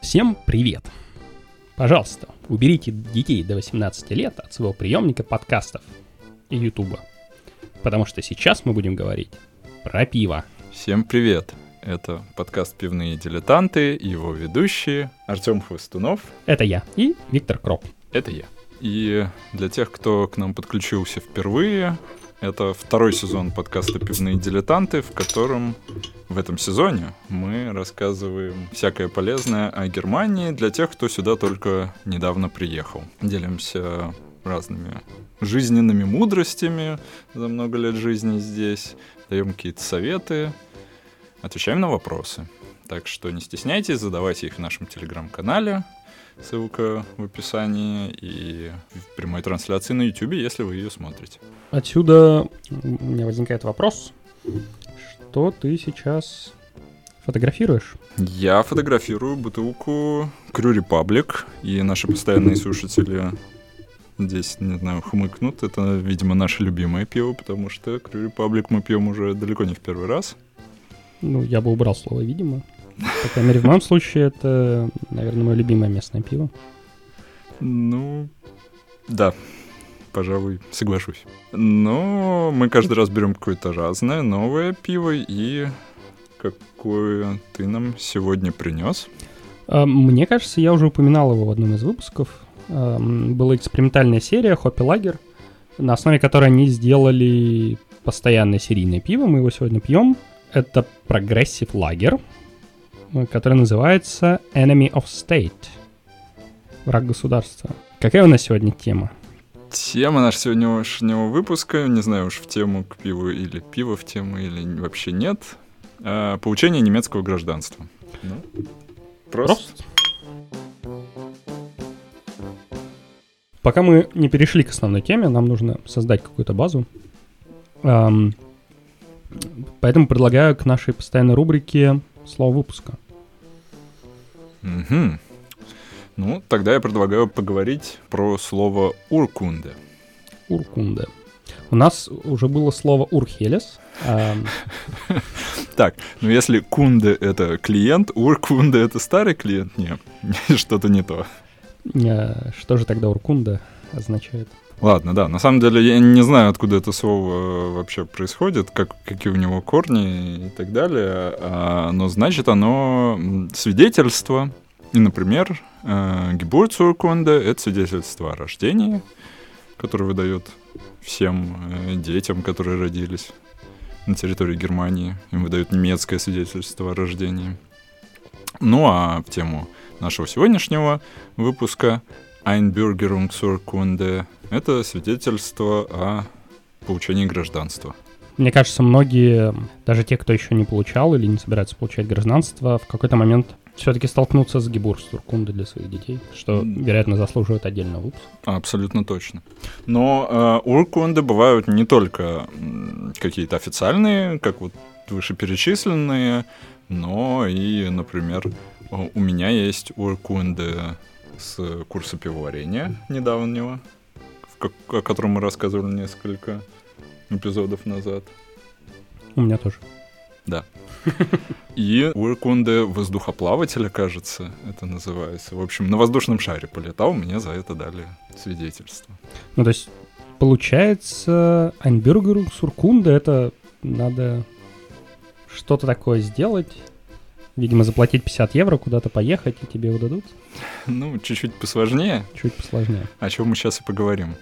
Всем привет! Пожалуйста, уберите детей до 18 лет от своего приемника подкастов и ютуба. Потому что сейчас мы будем говорить про пиво. Всем привет! Это подкаст «Пивные дилетанты» его ведущие Артем Хвостунов. Это я и Виктор Кроп. Это я. И для тех, кто к нам подключился впервые, это второй сезон подкаста «Пивные дилетанты», в котором в этом сезоне мы рассказываем всякое полезное о Германии для тех, кто сюда только недавно приехал. Делимся разными жизненными мудростями за много лет жизни здесь, даем какие-то советы, отвечаем на вопросы. Так что не стесняйтесь, задавайте их в нашем телеграм-канале, ссылка в описании, и в прямой трансляции на YouTube, если вы ее смотрите. Отсюда у меня возникает вопрос, что ты сейчас фотографируешь? Я фотографирую бутылку Crew Republic, и наши постоянные слушатели здесь, не знаю, хмыкнут. Это, видимо, наше любимое пиво, потому что Crew Republic мы пьем уже далеко не в первый раз. Ну, я бы убрал слово «видимо». По крайней мере, в моем случае это, наверное, мое любимое местное пиво. Ну, да, пожалуй, соглашусь. Но мы каждый раз берем какое-то разное, новое пиво, и какое ты нам сегодня принес? А, мне кажется, я уже упоминал его в одном из выпусков. А, была экспериментальная серия Hoppy Lager, на основе которой они сделали постоянное серийное пиво. Мы его сегодня пьем. Это Progressive Lager, который называется Enemy of State. Враг государства. Какая у нас сегодня тема? Тема нашего сегодняшнего выпуска, не знаю уж в тему к пиву или пиво в тему или вообще нет, а, получение немецкого гражданства. Ну, просто. просто. Пока мы не перешли к основной теме, нам нужно создать какую-то базу. Эм, поэтому предлагаю к нашей постоянной рубрике слово выпуска. Угу. Ну, тогда я предлагаю поговорить про слово «уркунде». Уркунде. У нас уже было слово «урхелес». Так, ну если кунде — это клиент, уркунде — это старый клиент? Нет, что-то не то. Э, что же тогда уркунда означает? Ладно, да. На самом деле я не знаю, откуда это слово э, вообще происходит, как, какие у него корни и так далее. А, но значит оно свидетельство. И, например, э, Гебурцуркунда — это свидетельство о рождении, которое выдает всем детям, которые родились на территории Германии. Им выдают немецкое свидетельство о рождении. Ну а в тему нашего сегодняшнего выпуска Einbürgerungsurkunde — это свидетельство о получении гражданства. Мне кажется, многие, даже те, кто еще не получал или не собирается получать гражданство, в какой-то момент все-таки столкнуться с Гебурстуркунде для своих детей, что, вероятно, заслуживает отдельного выпуска. Абсолютно точно. Но э, уркунды бывают не только какие-то официальные, как вот вышеперечисленные, но и, например, у меня есть уркунды с курса пивоварения недавнего, о котором мы рассказывали несколько эпизодов назад. У меня тоже. Да. И уркунды воздухоплавателя, кажется, это называется. В общем, на воздушном шаре полетал, мне за это дали свидетельство. Ну, то есть, получается, Айнбюргеру Суркунда это надо что-то такое сделать, Видимо, заплатить 50 евро, куда-то поехать, и тебе его дадут? Ну, чуть-чуть посложнее. Чуть посложнее. О чем мы сейчас и поговорим.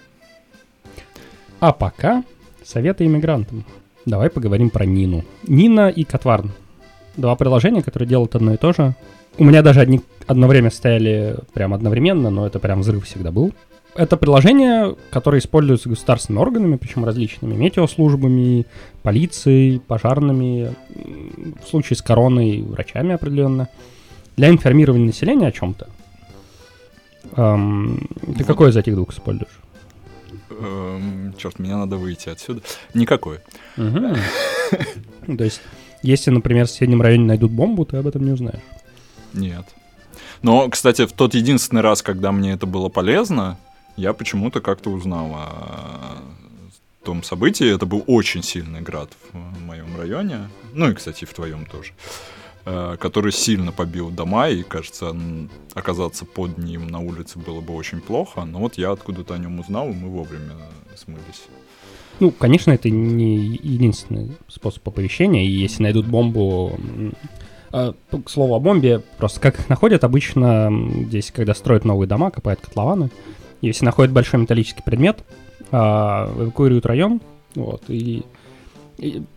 А пока советы иммигрантам. Давай поговорим про Нину. Нина и Котварн. Два приложения, которые делают одно и то же. У меня даже одни, одно время стояли прям одновременно, но это прям взрыв всегда был. Это приложение, которое используется государственными органами, причем различными метеослужбами, полицией, пожарными, в случае с короной, врачами определенно, для информирования населения о чем-то. Эм, ты вот. какой из этих двух используешь? Эм, черт, мне надо выйти отсюда. Никакой. То есть, если, например, в соседнем районе найдут бомбу, ты об этом не узнаешь? Нет. Но, кстати, в тот единственный раз, когда мне это было полезно, я почему-то как-то узнал о том событии. Это был очень сильный град в моем районе. Ну и, кстати, в твоем тоже. Э, который сильно побил дома, и, кажется, оказаться под ним на улице было бы очень плохо. Но вот я откуда-то о нем узнал, и мы вовремя смылись. Ну, конечно, это не единственный способ оповещения, и если найдут бомбу... А, к слову о бомбе, просто как их находят обычно здесь, когда строят новые дома, копают котлованы, если находят большой металлический предмет, а, эвакуируют район, вот, и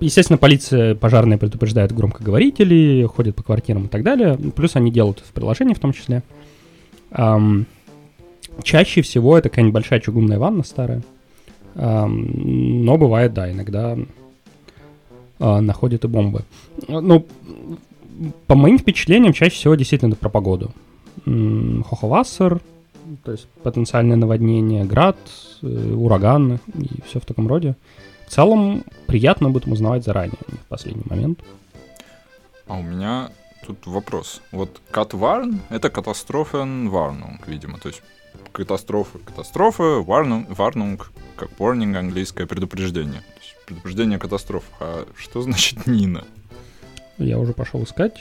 Естественно, полиция пожарная предупреждает громкоговорители, ходят по квартирам и так далее. Плюс они делают в приложении в том числе. Um, чаще всего это какая-нибудь большая чугунная ванна старая. Um, но бывает, да, иногда uh, находят и бомбы. Ну, по моим впечатлениям, чаще всего действительно про погоду. Хоховассер, то есть потенциальное наводнение, град, э, ураганы и все в таком роде. В целом, приятно об этом узнавать заранее, в последний момент. А у меня тут вопрос. Вот Катварн — это катастрофен Warnung, видимо. То есть катастрофа, катастрофа, warnung, warnung, как warning английское предупреждение. Предупреждение катастроф. А что значит Нина? Я уже пошел искать.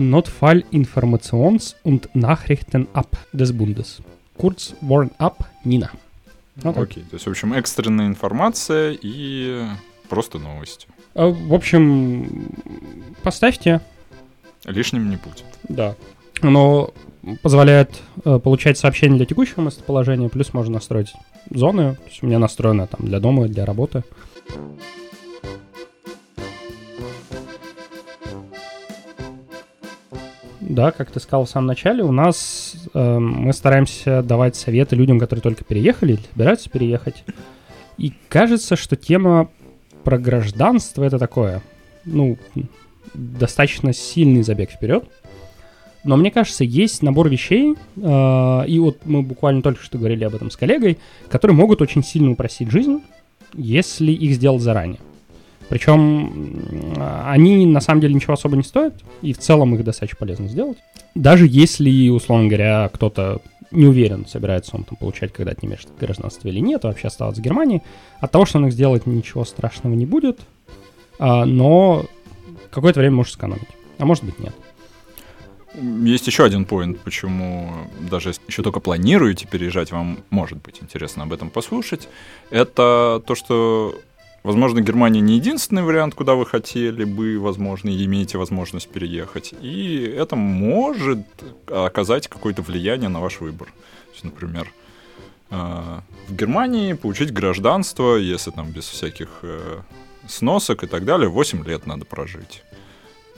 Notfall Informations und Nachrichten ab des Bundes. Kurz Warn up Nina. Ну, Окей, то есть, в общем, экстренная информация и просто новости. А, в общем, поставьте. Лишним не будет. Да. Оно позволяет э, получать сообщения для текущего местоположения, плюс можно настроить зоны. То есть у меня настроено там для дома, для работы. Да, как ты сказал в самом начале, у нас э, мы стараемся давать советы людям, которые только переехали или собираются переехать. И кажется, что тема про гражданство это такое, ну, достаточно сильный забег вперед. Но мне кажется, есть набор вещей, э, и вот мы буквально только что говорили об этом с коллегой, которые могут очень сильно упростить жизнь, если их сделать заранее. Причем они на самом деле ничего особо не стоят, и в целом их достаточно полезно сделать. Даже если, условно говоря, кто-то не уверен, собирается он там получать когда-то немецкое гражданство или нет, вообще оставаться в Германии, от того, что он их сделает, ничего страшного не будет, а, но какое-то время может сэкономить, а может быть нет. Есть еще один поинт, почему даже еще только планируете переезжать, вам может быть интересно об этом послушать. Это то, что Возможно, Германия не единственный вариант, куда вы хотели бы, возможно, и имеете возможность переехать. И это может оказать какое-то влияние на ваш выбор. То есть, например, э, в Германии получить гражданство, если там без всяких э, сносок и так далее, 8 лет надо прожить.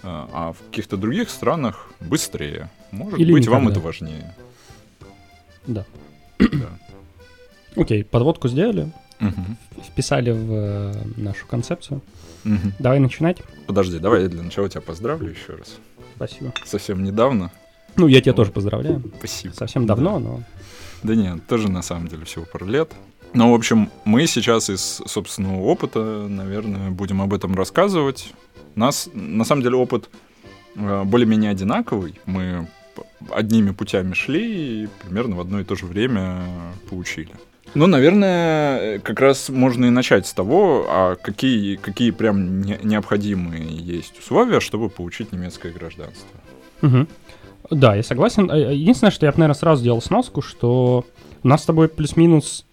Э, а в каких-то других странах быстрее. Может Или быть, никогда. вам это важнее. Да. да. Окей, подводку сделали угу. вписали в э, нашу концепцию. Угу. Давай начинать. Подожди, давай я для начала тебя поздравлю еще раз. Спасибо. Совсем недавно. Ну, я тебя тоже поздравляю. Спасибо. Совсем давно, да. но... Да нет, тоже на самом деле всего пару лет. Ну, в общем, мы сейчас из собственного опыта, наверное, будем об этом рассказывать. У нас, на самом деле, опыт э, более-менее одинаковый. Мы одними путями шли и примерно в одно и то же время получили. Ну, наверное, как раз можно и начать с того, а какие, какие прям не, необходимые есть условия, чтобы получить немецкое гражданство. Угу. Да, я согласен. Э, единственное, что я бы, наверное, сразу сделал сноску, что у нас с тобой плюс-минус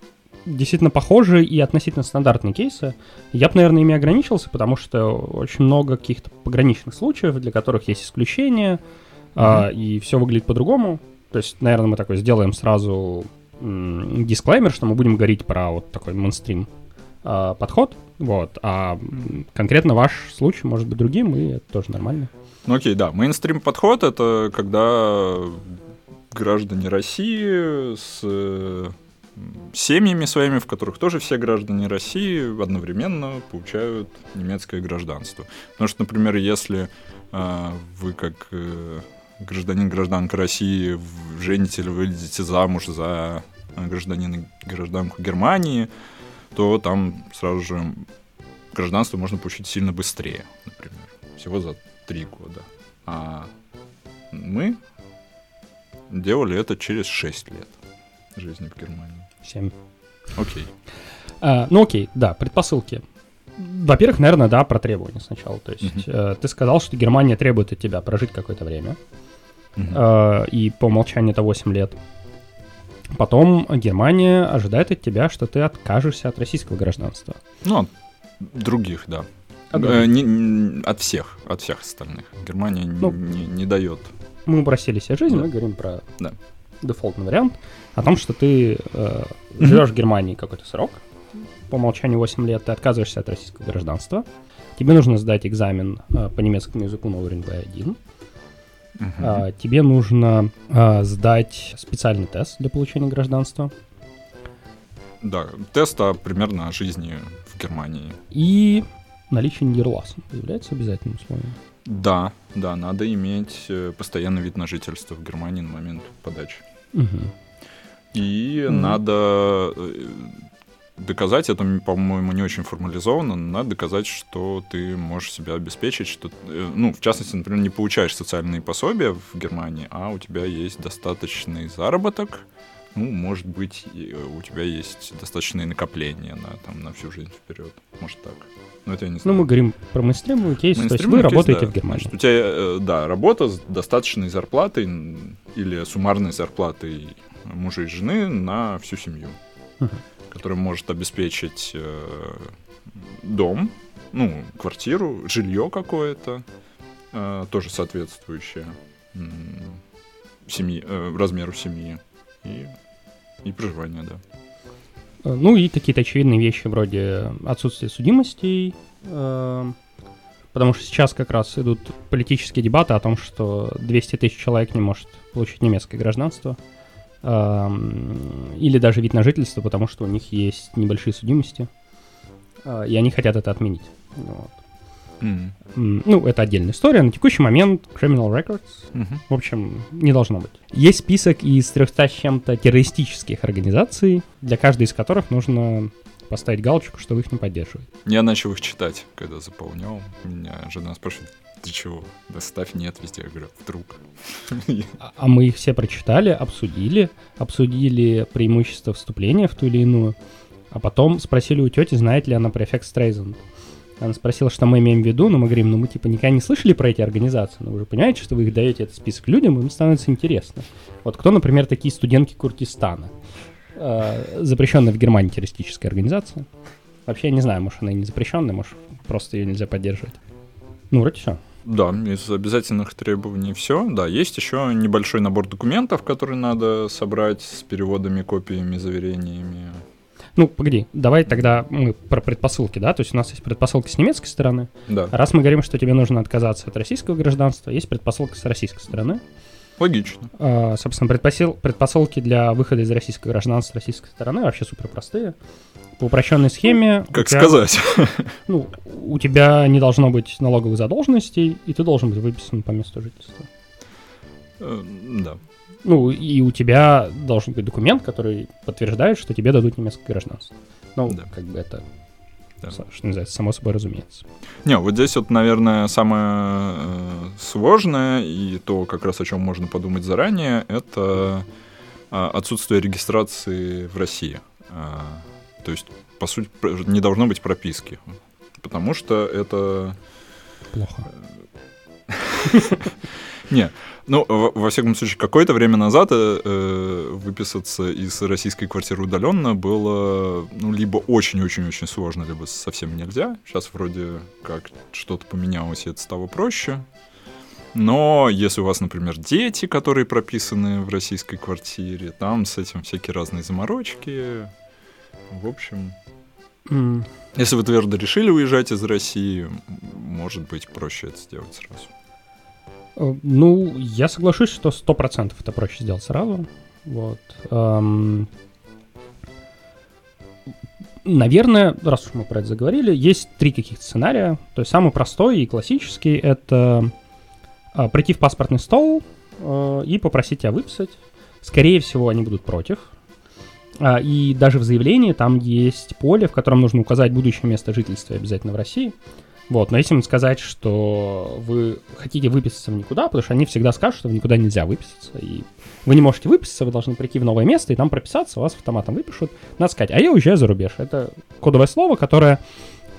действительно похожие и относительно стандартные кейсы. Я бы, наверное, ими ограничился, потому что очень много каких-то пограничных случаев, для которых есть исключения, mm-hmm. а, и все выглядит по-другому. То есть, наверное, мы такой сделаем сразу дисклеймер, что мы будем говорить про вот такой мейнстрим э, подход, вот, а конкретно ваш случай может быть другим, и это тоже нормально. Ну окей, да, мейнстрим подход — это когда граждане России с семьями своими, в которых тоже все граждане России одновременно получают немецкое гражданство. Потому что, например, если э, вы как э, гражданин, гражданка России, жените или выйдете замуж за гражданина, гражданку Германии, то там сразу же гражданство можно получить сильно быстрее, например. Всего за три года. А Мы делали это через 6 лет жизни в Германии. 7. Окей. А, ну окей, да, предпосылки. Во-первых, наверное, да, про требования сначала. То есть э, ты сказал, что Германия требует от тебя прожить какое-то время. Э, и по умолчанию это 8 лет. Потом Германия ожидает от тебя, что ты откажешься от российского гражданства. Ну, от других, да. От Э, не- не- от всех, от всех остальных. Германия Ну. не, не дает. Мы упростили себе жизнь, Да. мы говорим про Да. дефолтный вариант, о том, что ты э, живешь в Германии какой-то срок, по умолчанию 8 лет, ты отказываешься от российского гражданства, тебе нужно сдать экзамен э, по немецкому языку на уровень B1, А, тебе нужно а, сдать специальный тест для получения гражданства. Да, тест о примерно о жизни в Германии. И наличие Нидерласен является обязательным условием. Да, да, надо иметь э, постоянный вид на жительство в Германии на момент подачи. Мгм. И Мгм. надо э, доказать, это, по-моему, не очень формализовано, но надо доказать, что ты можешь себя обеспечить, что, э, ну, в частности, например, не получаешь социальные пособия в Германии, а у тебя есть достаточный заработок, ну, может быть, э, у тебя есть достаточные накопления на, там, на всю жизнь вперед. Может так. Но это я не Ну, знаю. мы говорим про мейнстримовый кейс, то есть вы кейс, работаете да. в Германии. Значит, у тебя, э, да, работа с достаточной зарплатой или суммарной зарплатой мужа и жены на всю семью, Мгм. Которая может обеспечить э, дом, ну, квартиру, жилье какое-то, э, тоже соответствующее м, семьи, э, размеру семьи и, и проживание, да. Э, Ну и какие-то очевидные вещи вроде отсутствия судимостей, э, потому что сейчас как раз идут политические дебаты о том, что 200 тысяч человек не может получить немецкое гражданство, или даже вид на жительство, потому что у них есть небольшие судимости, э, и они хотят это отменить. Вот. М, Ну, это отдельная история. На текущий момент Criminal Records, мгм. в общем, не должно быть. Есть список из 300 с чем-то террористических организаций, для каждой из которых нужно поставить галочку, что вы их не поддерживаете. Я начал их читать, когда заполнял. Меня жена спрашивает, ты чего? Да ставь нет везде. Я говорю, вдруг. А- А мы их все прочитали, обсудили, обсудили преимущества вступления в ту или иную, а потом спросили у тети, знает ли она про эффект Стрейзен. Она спросила, что мы имеем в виду, но мы говорим, ну мы типа никогда не слышали про эти организации, но вы же понимаете, что вы их даете этот список людям, им становится интересно. Вот кто, например, такие студентки Куртистана? Э, запрещенная в Германии террористическая организация. Вообще, я не знаю, может, она и не запрещенная, может, просто ее нельзя поддерживать. Ну, вроде все. Да, из обязательных требований все. Да, есть еще небольшой набор документов, которые надо собрать с переводами, копиями, заверениями. Ну, погоди, давай тогда мы про предпосылки, да? То есть у нас есть предпосылки с немецкой стороны. Да, Раз мы говорим, что тебе нужно отказаться от российского гражданства, есть предпосылка с российской стороны. логично. А, собственно, предпосыл- предпосылки для выхода из российского гражданства с российской стороны вообще супер простые. По упрощенной схеме... Как тебя- сказать? Ну, у тебя не должно быть налоговых задолженностей, и ты должен быть выписан по месту жительства. Э, Да. Ну, и у тебя должен быть документ, который подтверждает, что тебе дадут немецкое гражданство. Ну, Да. как бы это, Да. что называется, само собой разумеется. Не, вот здесь вот, наверное, самое э, сложное и то, как раз о чем можно подумать заранее, это а, отсутствие регистрации в России. То есть, по сути, не должно быть прописки. Потому что это... Плохо. Не, ну, во, во всяком случае, какое-то время назад э, э, выписаться из российской квартиры удаленно было, ну, либо очень-очень-очень сложно, либо совсем нельзя. Сейчас вроде как что-то поменялось, и это стало проще. Но если у вас, например, дети, которые прописаны в российской квартире, там с этим всякие разные заморочки. В общем, М, если вы твердо решили уезжать из России, может быть проще это сделать сразу. э, Ну, я соглашусь, что 100% это проще сделать сразу. Вот. Эм, Наверное, раз уж мы про это заговорили, есть три каких-то сценария. То есть самый простой и классический — это а, прийти в паспортный стол э, и попросить тебя выписать. Скорее всего, они будут против. А, И даже в заявлении там есть поле, в котором нужно указать будущее место жительства обязательно в России. Вот, но если им сказать, что вы хотите выписаться в никуда, потому что они всегда скажут, что в никуда нельзя выписаться, и вы не можете выписаться, вы должны прийти в новое место и там прописаться, вас автоматом выпишут. Надо сказать, а я уезжаю за рубеж. Это кодовое слово, которое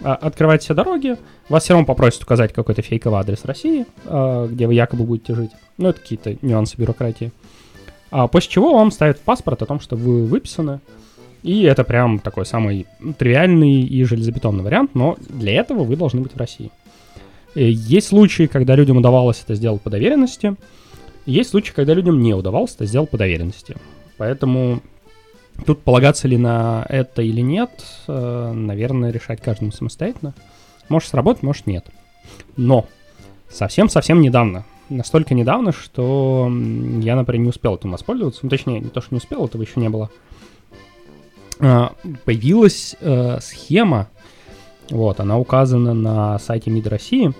а, открывает все дороги, вас все равно попросят указать какой-то фейковый адрес России, а, где вы якобы будете жить. Ну, это какие-то нюансы бюрократии. А после чего вам ставят в паспорт о том, что вы выписаны, и это прям такой самый тривиальный и железобетонный вариант, но для этого вы должны быть в России. И есть случаи, когда людям удавалось это сделать по доверенности, есть случаи, когда людям не удавалось это сделать по доверенности. Поэтому тут полагаться ли на это или нет, э, наверное, решать каждому самостоятельно. Может сработать, может нет. Но совсем-совсем недавно, настолько недавно, что я, например, не успел этим воспользоваться. Ну, точнее, не то, что не успел, этого еще не было. А, появилась э, схема, вот, она указана на сайте МИД России,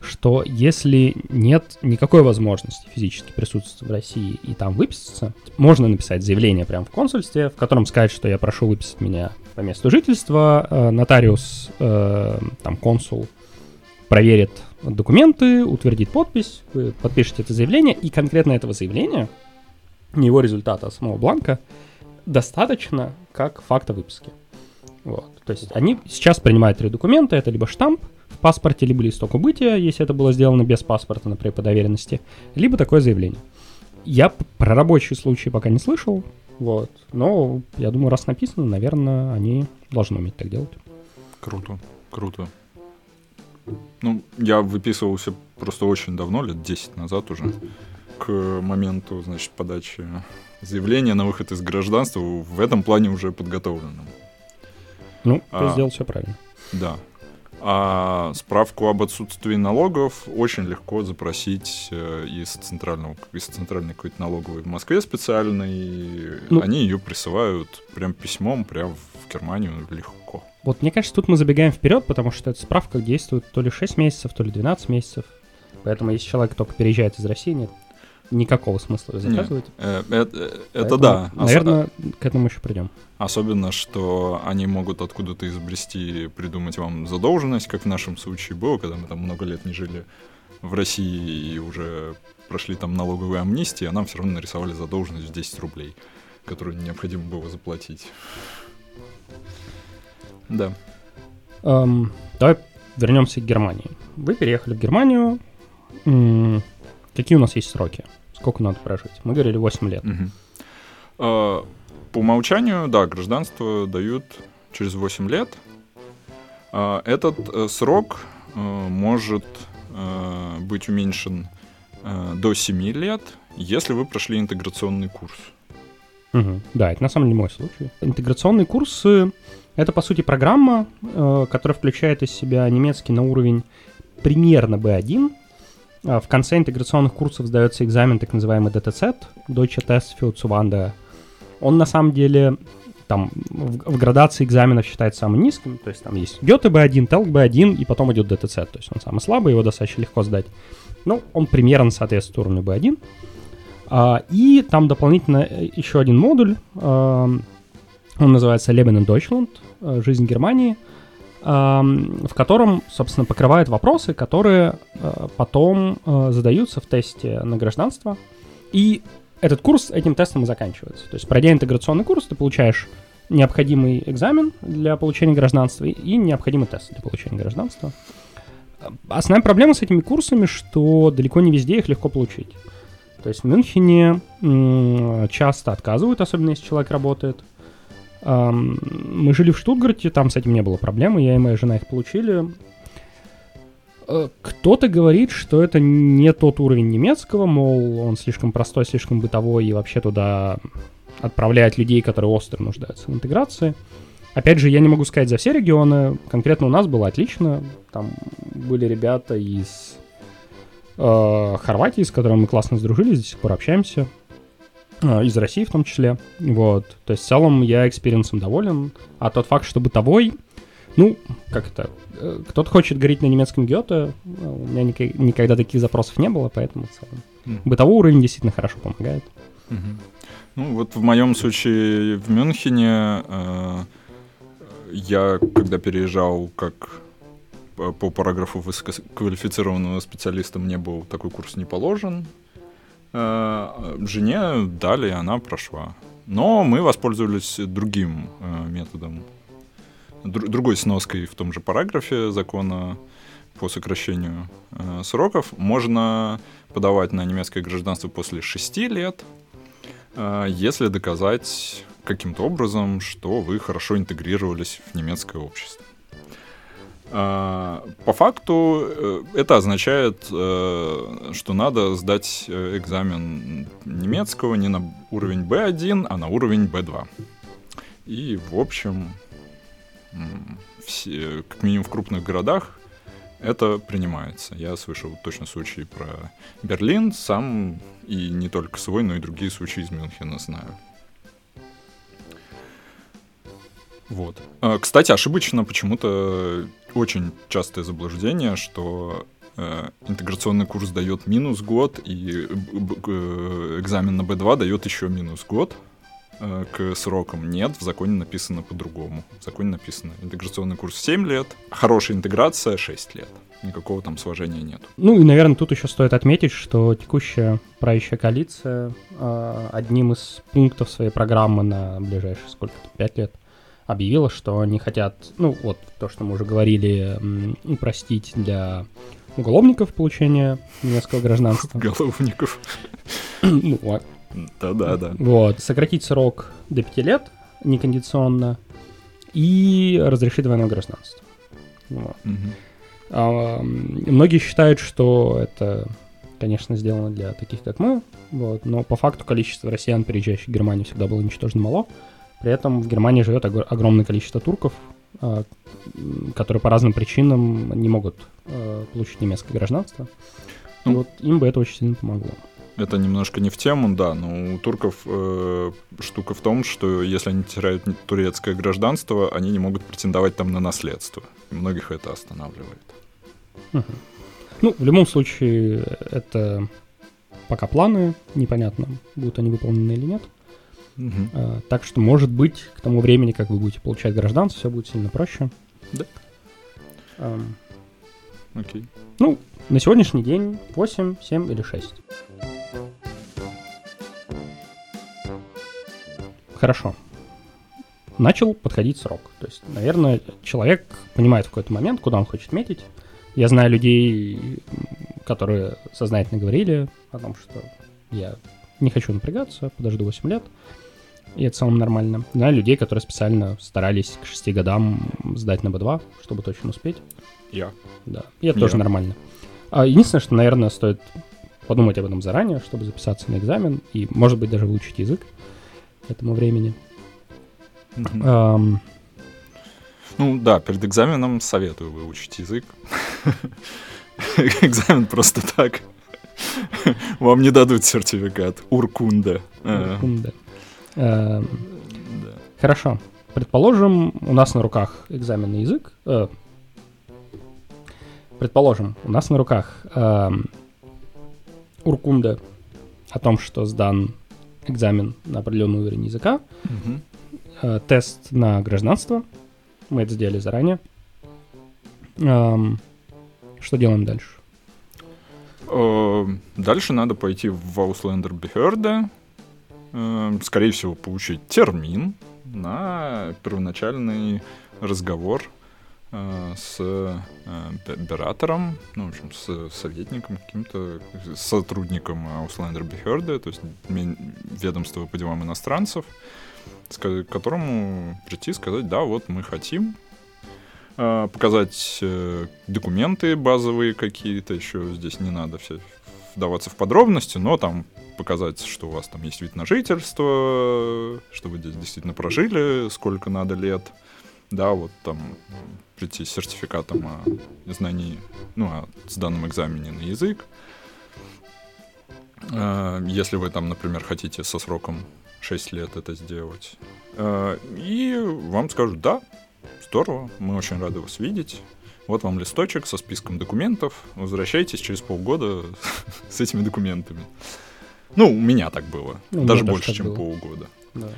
что если нет никакой возможности физически присутствовать в России и там выписаться, можно написать заявление прямо в консульстве, в котором сказать, что я прошу выписать меня по месту жительства, э, нотариус, э, там, консул проверит документы, утвердит подпись, вы подпишете это заявление, и конкретно этого заявления, не его результата, а самого бланка, достаточно как факта выписки. Вот. То есть они сейчас принимают три документа, это либо штамп в паспорте, либо листок убытия, если это было сделано без паспорта, например, по доверенности, либо такое заявление. Я про рабочие случаи пока не слышал, вот, но я думаю, раз написано, наверное, они должны уметь так делать. Круто, круто. Ну, я выписывался просто очень давно, лет 10 назад уже, к моменту, значит, подачи заявления на выход из гражданства в этом плане уже подготовлено. Ну, ты а, сделал все правильно. Да. А справку об отсутствии налогов очень легко запросить э, из центрального, из центральной какой-то налоговой в Москве специальной. Ну, они ее присылают прям письмом, прям в Германию легко. Вот мне кажется, тут мы забегаем вперед, потому что эта справка действует то ли 6 месяцев, то ли 12 месяцев. Поэтому если человек только переезжает из России, нет никакого смысла заказывать. Нет, э, это, это да. Наверное, Ос- к этому еще придем. Особенно, что они могут откуда-то изобрести, придумать вам задолженность, как в нашем случае было, когда мы там много лет не жили в России и уже прошли там налоговые амнистии, а нам все равно нарисовали задолженность в 10 рублей, которую необходимо было заплатить. Да. Эм, давай вернемся к Германии. Вы переехали в Германию. Какие у нас есть сроки? Сколько надо прожить? Мы говорили 8 лет. Угу. по умолчанию, да, гражданство дают через 8 лет. А, этот э, срок э, может э, быть уменьшен до 7 лет, если вы прошли интеграционный курс. Угу. Да, это на самом деле мой случай. Интеграционные курсы — это, по сути, программа, которая включает из себя немецкий на уровень примерно B1, а, в конце интеграционных курсов сдается экзамен, так называемый DTZ, Deutsche Test für Zuwanderer. Он на самом деле там в, в градации экзаменов считается самым низким, то есть там есть Goethe B1, Telg B1, и потом идет DTZ, то есть он самый слабый, его достаточно легко сдать. Ну, он примерно соответствует уровню B1. А, и там дополнительно э, еще один модуль, а, он называется Leben in Deutschland, жизнь Германии – в котором, собственно, покрывают вопросы, которые э, потом э, задаются в тесте на гражданство. И этот курс этим тестом и заканчивается. То есть, пройдя интеграционный курс, ты получаешь необходимый экзамен для получения гражданства и необходимый тест для получения гражданства. Основная проблема с этими курсами, что далеко не везде их легко получить. То есть в Мюнхене часто отказывают, особенно если человек работает. Мы жили в Штутгарте, там с этим не было проблемы, я и моя жена их получили. Э, кто-то говорит, что это не тот уровень немецкого, мол, он слишком простой, слишком бытовой, и вообще туда отправляют людей, которые остро нуждаются в интеграции. Опять же, я не могу сказать за все регионы. Конкретно у нас было отлично. Там были ребята из э, Хорватии, с которыми мы классно сдружились, до сих пор общаемся. А, из России в том числе. Вот. То есть в целом я experience ом доволен. А тот факт, что бытовой, ну, как это, э, кто-то хочет говорить на немецком Гёте, у меня ник- никогда таких запросов не было, поэтому в целом mm. бытовой уровень действительно хорошо помогает. Mm-hmm. Ну, вот в моем случае в Мюнхене э, я, когда переезжал как по параграфу высококвалифицированного специалиста мне был такой курс не положен. Э, жене дали, она прошла. Но мы воспользовались другим э, методом, другой сноской в том же параграфе закона по сокращению э, сроков. Можно подавать на немецкое гражданство после 6 лет, если доказать каким-то образом, что вы хорошо интегрировались в немецкое общество. А, по факту э, это означает, э, что надо сдать э, экзамен немецкого не на уровень B1, а на уровень B2. И, в общем, все, как минимум в крупных городах это принимается. Я слышал точно случаи про Берлин, сам и не только свой, но и другие случаи из Мюнхена знаю. Вот. А, кстати, ошибочно почему-то очень частое заблуждение, что э, интеграционный курс дает минус год, и э, экзамен на B2 дает еще минус год э, к срокам. Нет, в законе написано по-другому. В законе написано интеграционный курс 7 лет, хорошая интеграция 6 лет. Никакого там сложения нет. Ну и, наверное, тут еще стоит отметить, что текущая правящая коалиция э, одним из пунктов своей программы на ближайшие сколько-то, 5 лет – объявила, что они хотят, ну вот то, что мы уже говорили, упростить для уголовников получение немецкого гражданства. Уголовников. Ну, вот. Да-да-да. Вот, сократить срок до 5 лет некондиционно и разрешить двойное гражданство. Вот. Угу. А, многие считают, что это, конечно, сделано для таких, как мы, вот, но по факту количество россиян, переезжающих в Германию, всегда было ничтожно мало. При этом в Германии живет огромное количество турков, а, которые по разным причинам не могут а, получить немецкое гражданство. Ну, вот им бы это очень сильно помогло. Это немножко не в тему, да, но у турков э, штука в том, что если они теряют турецкое гражданство, они не могут претендовать там на наследство. И многих это останавливает. Угу. Ну, в любом случае, это пока планы, непонятно, будут они выполнены или нет. Угу. А, так что, может быть, к тому времени, как вы будете получать гражданство, все будет сильно проще. Да. А, Окей. Ну, на сегодняшний день 8, 7 или 6. Хорошо. Начал подходить срок. То есть, наверное, человек понимает в какой-то момент, куда он хочет метить. Я знаю людей, которые сознательно говорили о том, что я не хочу напрягаться, подожду 8 лет. И это самым нормально. Знаю людей, которые специально старались к 6 годам сдать на B2, чтобы точно успеть. Я. Да. И это Я. тоже нормально. А единственное, что, наверное, стоит подумать об этом заранее, чтобы записаться на экзамен и, может быть, даже выучить язык к этому времени. Mm-hmm. Um, ну да, перед экзаменом советую выучить язык. Экзамен просто так. Вам не дадут сертификат. Уркунда. Уркунда. Эм, хорошо. Предположим, у нас на руках экзаменный язык. Э, предположим, у нас на руках эм, Уркунда о том, что сдан экзамен на определенный уровень языка, угу. тест на гражданство. Мы это сделали заранее. Эм, что делаем дальше? Дальше надо пойти в Behörde, Эм, скорее всего, получить термин на первоначальный разговор э, с э, оператором, ну, в общем, с советником, каким-то сотрудником Auslander Behörde, то есть ведомства по делам иностранцев, к которому прийти и сказать, да, вот мы хотим э, показать документы базовые какие-то, еще здесь не надо все вдаваться в подробности, но там показать, что у вас там есть вид на жительство, что вы здесь действительно прожили, сколько надо лет. Да, вот там прийти с сертификатом о знании, ну, о сданном экзамене на язык. А, если вы там, например, хотите со сроком 6 лет это сделать. А, и вам скажут, да, здорово, мы очень рады вас видеть. Вот вам листочек со списком документов. Возвращайтесь через полгода с этими документами. Ну, у меня так было. Ну, даже больше, чем было. полгода. Да.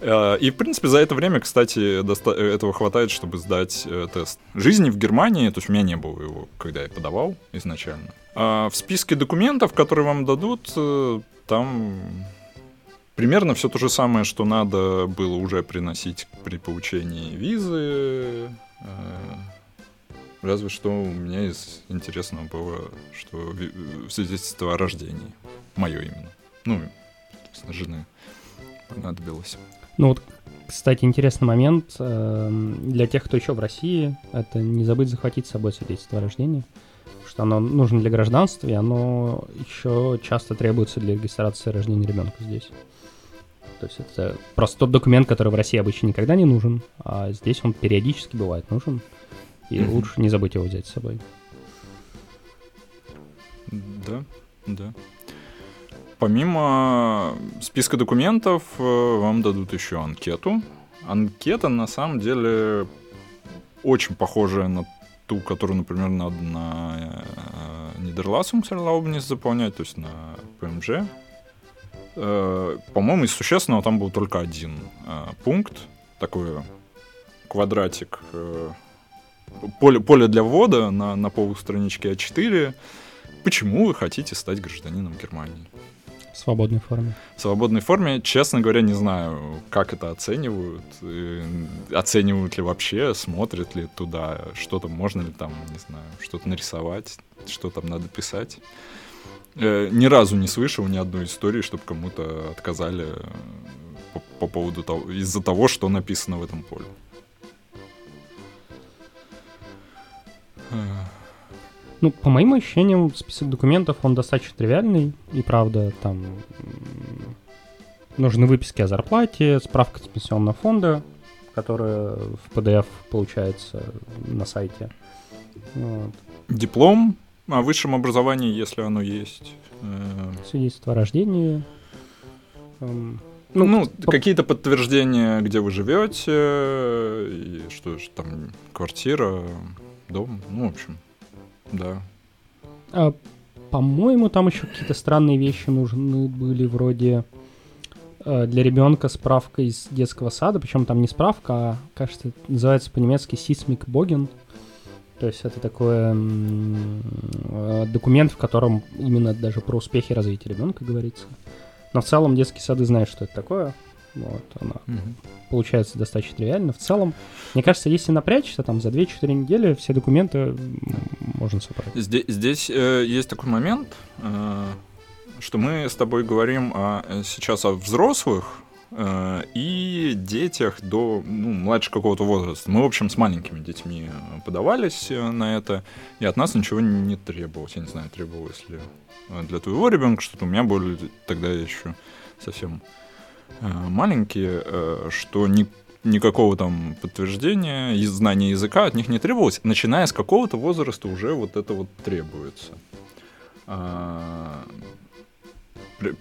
Э, и, в принципе, за это время, кстати, доста- этого хватает, чтобы сдать э, тест жизни в Германии. То есть у меня не было его, когда я подавал изначально. А в списке документов, которые вам дадут, э, там примерно все то же самое, что надо было уже приносить при получении визы. Разве что у меня из интересного было, что свидетельство о рождении. Мое именно. Ну, собственно, жены понадобилось. Ну вот, кстати, интересный момент. Эм, для тех, кто еще в России, это не забыть захватить с собой свидетельство о рождении, что оно нужно для гражданства, и оно еще часто требуется для регистрации рождения ребенка здесь. То есть это просто тот документ, который в России обычно никогда не нужен, а здесь он периодически бывает нужен, и mm-hmm. лучше не забыть его взять с собой. Да, да. Помимо списка документов, э, вам дадут еще анкету. Анкета на самом деле очень похожая на ту, которую, например, надо на э, Нидерласумсерлаубнис заполнять, то есть на ПМЖ. Э, по-моему, из существенного там был только один пункт, такой квадратик, поле, поле для ввода на, на полустраничке А4. Почему вы хотите стать гражданином Германии? В свободной форме. В свободной форме, честно говоря, не знаю, как это оценивают. Оценивают ли вообще, смотрят ли туда, что там, можно ли там, не знаю, что-то нарисовать, что там надо писать. Э, ни разу не слышал ни одной истории, чтобы кому-то отказали э, по, по поводу того, из-за того, что написано в этом поле. Ну, по моим ощущениям, список документов, он достаточно тривиальный, и правда, там нужны выписки о зарплате, справка с пенсионного фонда, которая в PDF получается на сайте. Вот. Диплом о высшем образовании, если оно есть. Э, Свидетельство о рождении. Эм, ну, ну по... какие-то подтверждения, где вы живете, и что же там, квартира, дом, ну, в общем. Да. А, по-моему, там еще какие-то странные вещи нужны были, вроде э, для ребенка справка из детского сада, причем там не справка, а, кажется, называется по-немецки Seismic Bogen. То есть это такой э, документ, в котором именно даже про успехи развития ребенка говорится. Но в целом детские сады знают, что это такое. Вот, она угу. получается достаточно тривиально. В целом, мне кажется, если напрячься, там за 2-4 недели все документы можно собрать. Здесь, здесь э, есть такой момент, э, что мы с тобой говорим о, э, сейчас о взрослых э, и детях до ну, младше какого-то возраста. Мы, в общем, с маленькими детьми подавались э, на это, и от нас ничего не требовалось. Я не знаю, требовалось ли э, для твоего ребенка что-то. У меня были тогда еще совсем Э, маленькие, э, что ни, никакого там подтверждения, знания языка от них не требовалось. Начиная с какого-то возраста уже вот это вот требуется. А,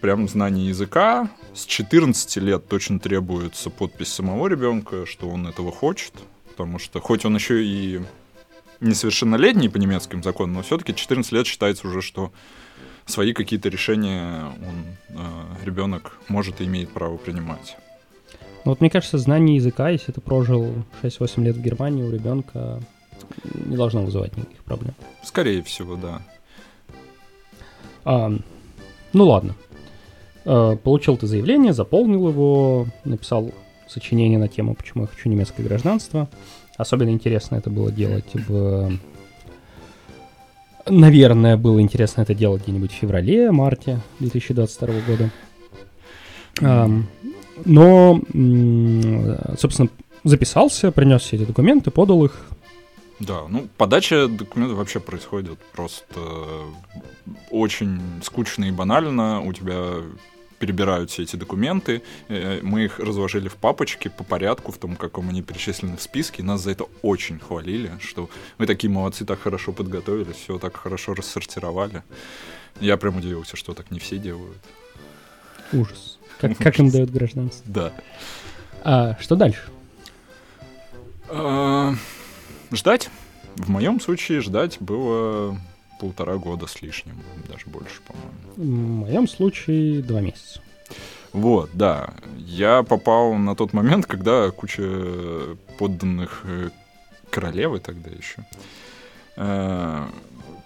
прям знание языка. С 14 лет точно требуется подпись самого ребенка, что он этого хочет. Потому что хоть он еще и несовершеннолетний по немецким законам, но все-таки 14 лет считается уже, что свои какие-то решения он, э, ребенок может и имеет право принимать. Ну вот мне кажется, знание языка, если ты прожил 6-8 лет в Германии, у ребенка не должно вызывать никаких проблем. Скорее всего, да. А, ну ладно. А, получил ты заявление, заполнил его, написал сочинение на тему, почему я хочу немецкое гражданство. Особенно интересно это было делать в Наверное, было интересно это делать где-нибудь в феврале, марте 2022 года. но, собственно, записался, принес все эти документы, подал их. Да, ну, подача документов вообще происходит просто очень скучно и банально. У тебя перебирают все эти документы. Э, мы их разложили в папочке по порядку, в том, каком они перечислены в списке. Нас за это очень хвалили, что мы такие молодцы, так хорошо подготовились, все так хорошо рассортировали. Я прям удивился, что так не все делают. Ужас. Как, Ужас. как им дают гражданство? Да. А что дальше? А, ждать. В моем случае ждать было полтора года с лишним, даже больше, по-моему. В моем случае два месяца. Вот, да. Я попал на тот момент, когда куча подданных э, королевы тогда еще э,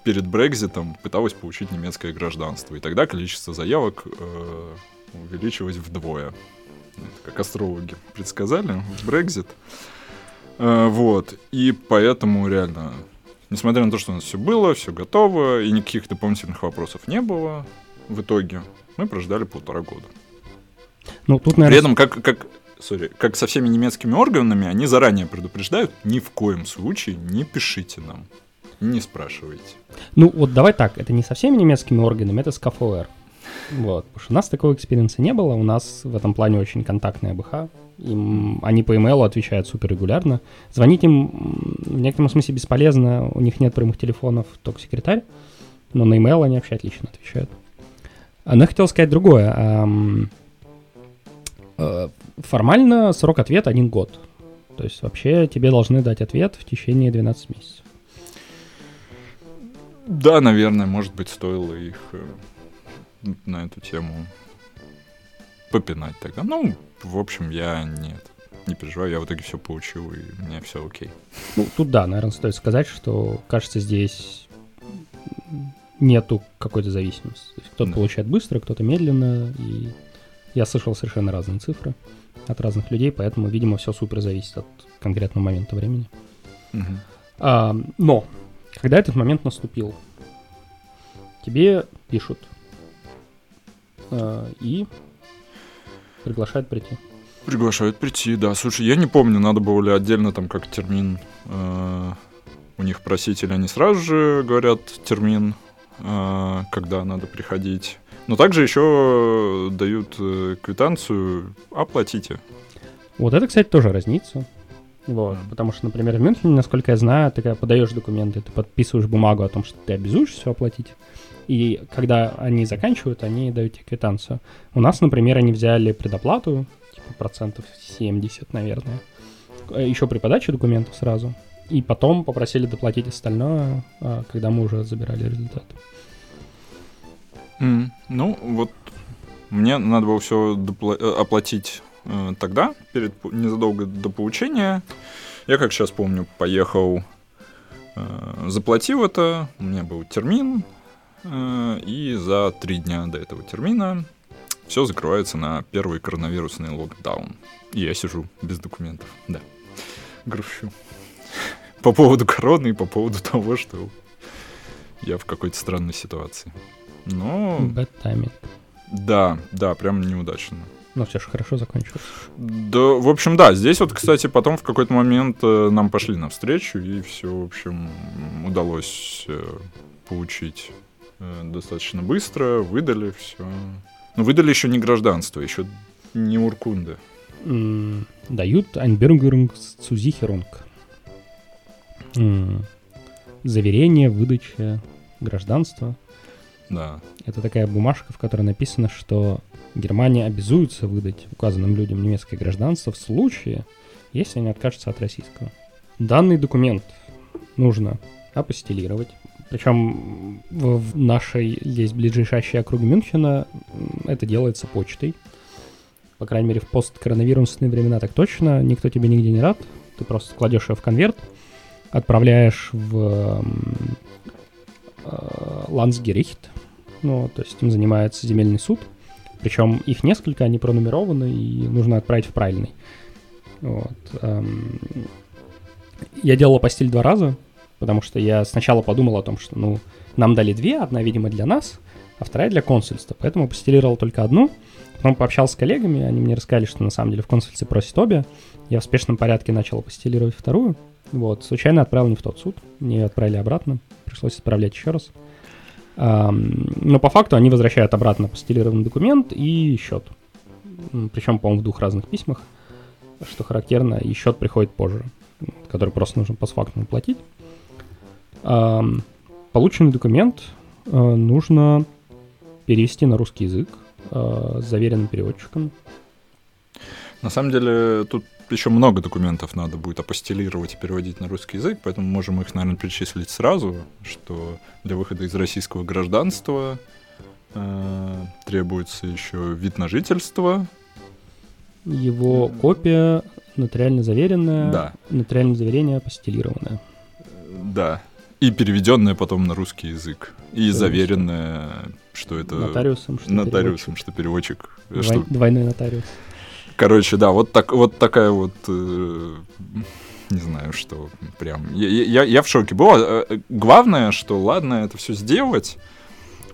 перед Брекзитом пыталась получить немецкое гражданство. И тогда количество заявок э, увеличилось вдвое. Это как астрологи предсказали в Брекзит. Вот. И поэтому реально, несмотря на то, что у нас все было, все готово, и никаких дополнительных вопросов не было, в итоге мы прождали полтора года. Ну, тут, наверное... При этом, как, как, sorry, как со всеми немецкими органами, они заранее предупреждают, ни в коем случае не пишите нам, не спрашивайте. Ну, вот давай так, это не со всеми немецкими органами, это с КФУР. Вот, потому что у нас такого experience а не было, у нас в этом плане очень контактная BH, им, они по имейлу отвечают супер регулярно. Звонить им в некотором смысле бесполезно, у них нет прямых телефонов, только секретарь, но на имейл они вообще отлично отвечают. Но я хотел сказать другое. Э, формально срок ответа один год. То есть вообще тебе должны дать ответ в течение 12 месяцев. Да, наверное, может быть, стоило их э, на эту тему попинать тогда. Ну, в общем, я нет, не переживаю, я в итоге все получил, и мне все окей. Ну, тут да, наверное, стоит сказать, что, кажется, здесь нету какой-то зависимости. То есть кто-то да. получает быстро, кто-то медленно, и я слышал совершенно разные цифры от разных людей, поэтому, видимо, все супер зависит от конкретного момента времени. Угу. А, но, когда этот момент наступил, тебе пишут а, и приглашают прийти. Приглашают прийти, да. Слушай, я не помню, надо было ли отдельно там как термин э, у них просить, или они сразу же говорят термин а, когда надо приходить. Но также еще дают э, квитанцию «оплатите». Вот это, кстати, тоже разница. Вот, mm. потому что, например, в Мюнхене, насколько я знаю, ты когда подаешь документы, ты подписываешь бумагу о том, что ты обязуешь все оплатить, и когда они заканчивают, они дают тебе квитанцию. У нас, например, они взяли предоплату, типа процентов 70, наверное, э, еще при подаче документов сразу, и потом попросили доплатить остальное, а, когда мы уже забирали результат. Mm, ну, вот мне надо было все э, оплатить э, тогда, перед, незадолго до получения. Я, как сейчас помню, поехал, э, заплатил это, у меня был термин, и за три дня до этого термина все закрывается на первый коронавирусный локдаун. И я сижу без документов, да. Грущу по поводу короны и по поводу того, что я в какой-то странной ситуации. Но... Bad timing. Да, да, прям неудачно. Но все же хорошо закончилось. Да, в общем, да. Здесь вот, кстати, потом в какой-то момент э, нам пошли навстречу, и все, в общем, удалось э, получить э, достаточно быстро, выдали все. Но выдали еще не гражданство, еще не Уркунда. Mm, дают Einbürgerung zu Sicherung заверение, выдача гражданства. Да. Это такая бумажка, в которой написано, что Германия обязуется выдать указанным людям немецкое гражданство в случае, если они откажутся от российского. Данный документ нужно апостелировать. Причем в нашей здесь ближайшей округе Мюнхена это делается почтой. По крайней мере, в посткоронавирусные времена так точно. Никто тебе нигде не рад. Ты просто кладешь ее в конверт, отправляешь в э, Лансгерихт, ну, то есть им занимается земельный суд, причем их несколько, они пронумерованы, и нужно отправить в правильный. Вот. Эм, я делал постель два раза, потому что я сначала подумал о том, что, ну, нам дали две, одна, видимо, для нас, а вторая для консульства, поэтому постелировал только одну, потом пообщался с коллегами, они мне рассказали, что на самом деле в консульстве просят обе, я в спешном порядке начал постелировать вторую, вот, случайно отправил не в тот суд, мне отправили обратно, пришлось отправлять еще раз. Но по факту они возвращают обратно постелированный документ и счет. Причем, по-моему, в двух разных письмах, что характерно, и счет приходит позже, который просто нужно постфактум платить. Полученный документ э, нужно перевести на русский язык э, с заверенным переводчиком. На самом деле, тут еще много документов надо будет апостелировать и переводить на русский язык, поэтому можем их, наверное, перечислить сразу, что для выхода из российского гражданства Э, требуется еще вид на жительство. Его копия нотариально заверенная, Да. нотариальное заверение постелированное. Да. И переведенное потом на русский язык. И Конечно. заверенное, что это... Нотариусом, что Нотариусом, что переводчик. переводчик. что- Двой- Двойной нотариус. Короче, да, вот, так, вот такая вот... э, не знаю, что прям... Я, я, я в шоке был. А, э, Главное, что ладно это все сделать,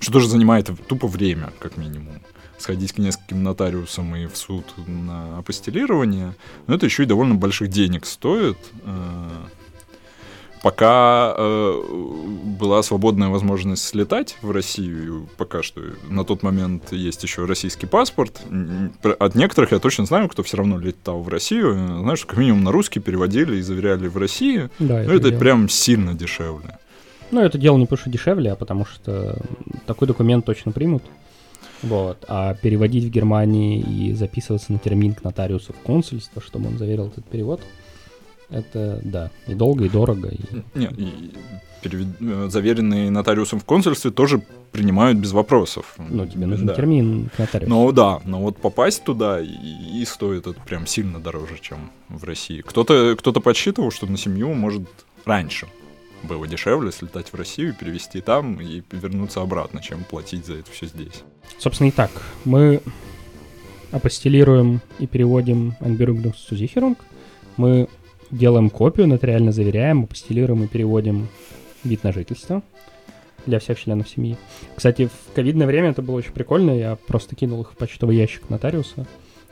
что тоже занимает тупо время, как минимум. Сходить к нескольким нотариусам и в суд на апостелирование. Но это еще и довольно больших денег стоит. Пока э, была свободная возможность слетать в Россию, пока что на тот момент есть еще российский паспорт. От некоторых я точно знаю, кто все равно летал в Россию. Знаешь, как минимум на русский переводили и заверяли в России. Да, Ну, это дело. прям сильно дешевле. Ну, это дело не потому что дешевле, а потому что такой документ точно примут. Вот. А переводить в Германии и записываться на термин к нотариусу в консульство, чтобы он заверил этот перевод, это, да, и долго, и дорого. И... Нет, и перевед- э, заверенные нотариусом в консульстве тоже принимают без вопросов. Ну, тебе нужен Да. термин к нотариусу. Ну да, но вот попасть туда и, и стоит это прям сильно дороже, чем в России. Кто-то кто подсчитывал, что на семью может раньше было дешевле слетать в Россию, перевести там и вернуться обратно, чем платить за это все здесь. Собственно, и так. Мы апостелируем и переводим Anbürgerungszusicherung. Мы делаем копию, нотариально заверяем, апостелируем и переводим вид на жительство для всех членов семьи. Кстати, в ковидное время это было очень прикольно. Я просто кинул их в почтовый ящик нотариуса.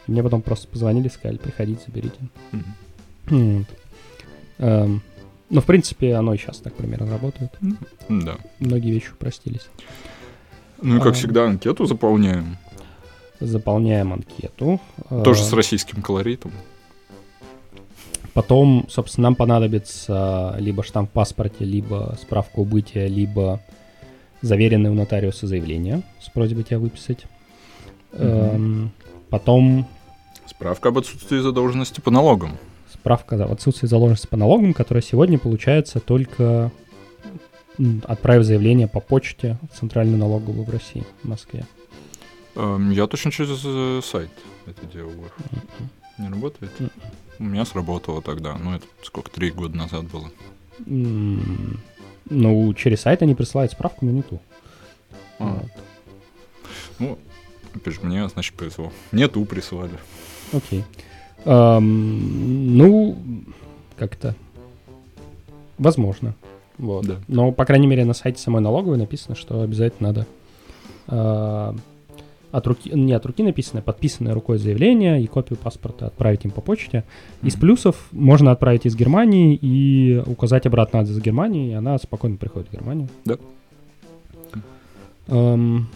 И мне потом просто позвонили, сказали, приходите, заберите. Вот. Эм, ну, в принципе, оно и сейчас так примерно работает. Да. Многие вещи упростились. Ну и как А. всегда анкету заполняем. Заполняем анкету. Тоже Э, с российским колоритом. Потом, собственно, нам понадобится либо штамп в паспорте, либо справка убытия, либо заверенное у нотариуса заявление с просьбой тебя выписать. Эм, потом Справка об отсутствии задолженности по налогам. справка об отсутствии заложенности по налогам, которая сегодня получается только отправив заявление по почте в Центральную налоговую в России, в Москве. Эм, Я точно через э, сайт это делал. Не работает? Мгм. У меня сработало тогда. Ну, это сколько, три года назад было. Ну, через сайт они присылают справку, но не ту. А, Вот. Ну, опять же, мне, значит, повезло. Мне ту прислали. Окей. Ам, ну, как-то. Возможно. Вот. Да. Но, по крайней мере, на сайте самой налоговой написано, что обязательно надо а, от руки, не от руки написано, подписанное рукой заявление и копию паспорта отправить им по почте. Из Мгм. плюсов можно отправить из Германии и указать обратно адрес Германии, и она спокойно приходит в Германию. Да. Эм,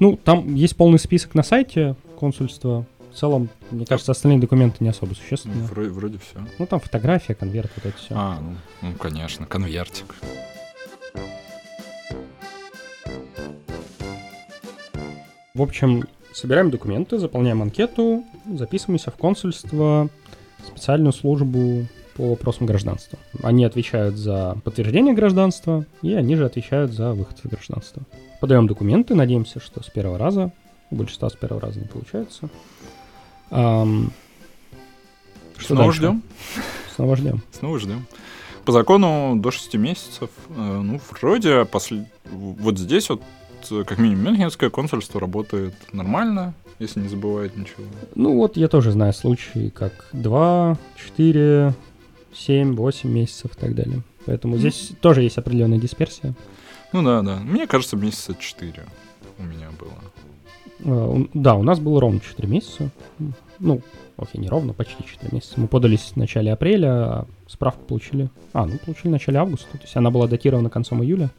ну, там есть полный список на сайте консульства. В целом, мне кажется, остальные документы не особо существенные. вроде, вроде все. Ну, там фотография, конверт, вот это все. А, ну, ну, конечно, конвертик. В общем, собираем документы, заполняем анкету, записываемся в консульство, специальную службу по вопросам гражданства. Они отвечают за подтверждение гражданства, и они же отвечают за выход из гражданства. Подаем документы, надеемся, что с первого раза. У большинства с первого раза не получается. Ам, что Снова дальше? ждем. Снова ждем. Снова ждем. По закону до 6 месяцев. Э, Ну, вроде после... вот здесь вот э, как минимум Мюнхенское консульство работает нормально, если не забывает ничего. Ну вот я тоже знаю случаи, как 2, 4, 7, 8 месяцев и так далее. Поэтому здесь тоже есть определенная дисперсия. Ну да, да. Мне кажется, месяца 4 у меня было. Э, Да, у нас было ровно 4 месяца. Ну, окей, не ровно, почти 4 месяца. Мы подались в начале апреля, а справку получили... А, ну, получили в начале августа. То есть она была датирована концом июля.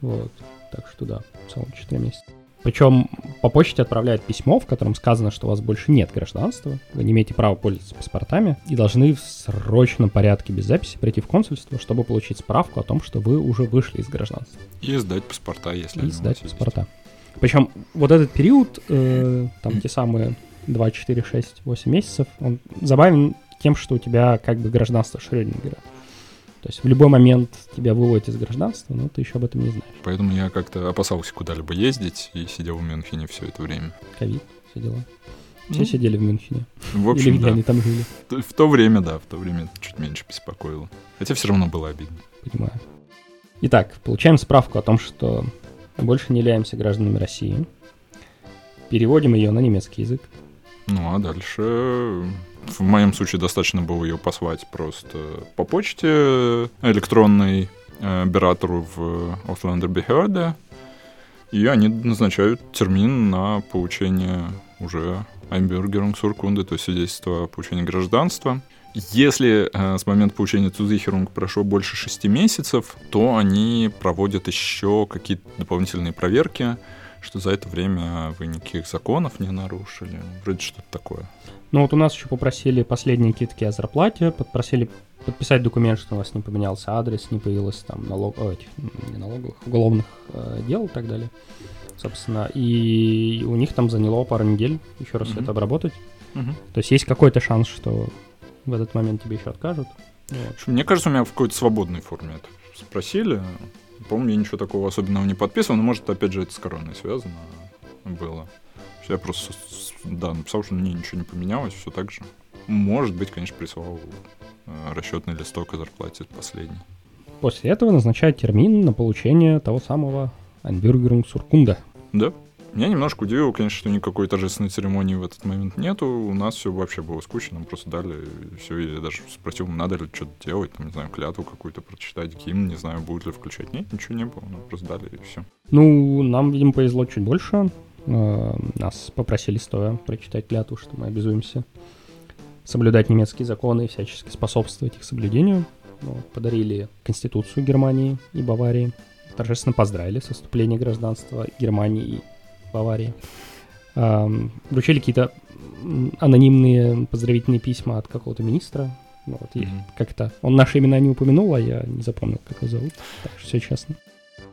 Вот. Так что да, в целом 4 месяца. Причем по почте отправляют письмо, в котором сказано, что у вас больше нет гражданства, вы не имеете права пользоваться паспортами и должны в срочном порядке без записи прийти в консульство, чтобы получить справку о том, что вы уже вышли из гражданства И сдать паспорта, если и сдать есть. паспорта. Причем вот этот период, э, там те самые 2, 4, 6, 8 месяцев, он забавен тем, что у тебя как бы гражданство Шрёдингера. То есть в любой момент тебя выводят из гражданства, но ты еще об этом не знаешь. Поэтому я как-то опасался куда-либо ездить и сидел в Мюнхене все это время. Ковид, все дела. Все Ну, сидели в Мюнхене. В Или общем, где да. они там жили, В то время, да, в то время это чуть меньше беспокоило. Хотя все равно было обидно. понимаю. Итак, получаем справку о том, что больше не являемся гражданами России. Переводим ее на немецкий язык. Ну, а дальше... В моем случае достаточно было ее послать просто по почте электронной э, оператору в Ausländerbehörde, и они назначают термин на получение уже Einbürgerungsurkunde, то есть свидетельство о получении гражданства. Если э, с момента получения Zusicherung прошло больше шести месяцев, то они проводят еще какие-то дополнительные проверки, что за это время вы никаких законов не нарушили. Вроде что-то такое. Ну вот у нас еще попросили последние какие-то о зарплате, попросили подписать документ, что у вас не поменялся адрес, не появилось там налог, о, этих, не налоговых, уголовных э, дел и так далее. Собственно, и у них там заняло пару недель еще раз Мгм. это обработать. То есть есть какой-то шанс, что в этот момент тебе еще откажут. Вот. Мне кажется, у меня в какой-то свободной форме это спросили. По-моему, я ничего такого особенного не подписывал, но, может, опять же, это с короной связано было. Я просто, да, написал, что мне ничего не поменялось, все так же. Может быть, конечно, прислал э, расчетный листок о зарплате последний. После этого назначают термин на получение того самого Einbürgerungsurkunde. Да. Меня немножко удивило, конечно, что никакой торжественной церемонии в этот момент нету. У нас все вообще было скучно, нам просто дали все. Я даже спросил, надо ли что-то делать, там, не знаю, клятву какую-то прочитать, гимн, не знаю, будет ли включать. Нет, ничего не было, нам просто дали и все. Ну, нам, видимо, повезло чуть больше. Э, Нас попросили стоя прочитать клятву, что мы обязуемся соблюдать немецкие законы и всячески способствовать их соблюдению. Вот, подарили Конституцию Германии и Баварии. Торжественно поздравили со вступлением гражданства Германии Баварии. Вручили какие-то анонимные поздравительные письма от какого-то министра. Ну, Вот, Мгм. как-то он наши имена не упомянул, а я не запомнил, как его зовут. Так что все честно.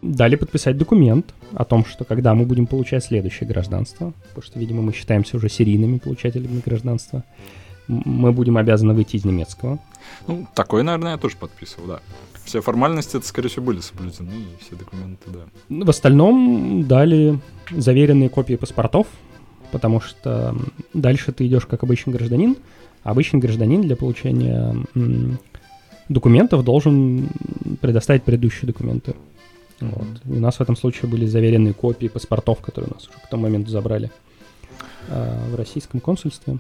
Дали подписать документ о том, что когда мы будем получать следующее гражданство, потому что, видимо, мы считаемся уже серийными получателями гражданства, мы будем обязаны выйти из немецкого. Ну, такое, наверное, я тоже подписывал, да. Все формальности, это, скорее всего, были соблюдены, и все документы, да. Ну, В остальном дали заверенные копии паспортов, потому что дальше ты идешь как обычный гражданин, а обычный гражданин для получения документов должен предоставить предыдущие документы. Вот. И у нас в этом случае были заверенные копии паспортов, которые у нас уже к тому моменту забрали а, в российском консульстве.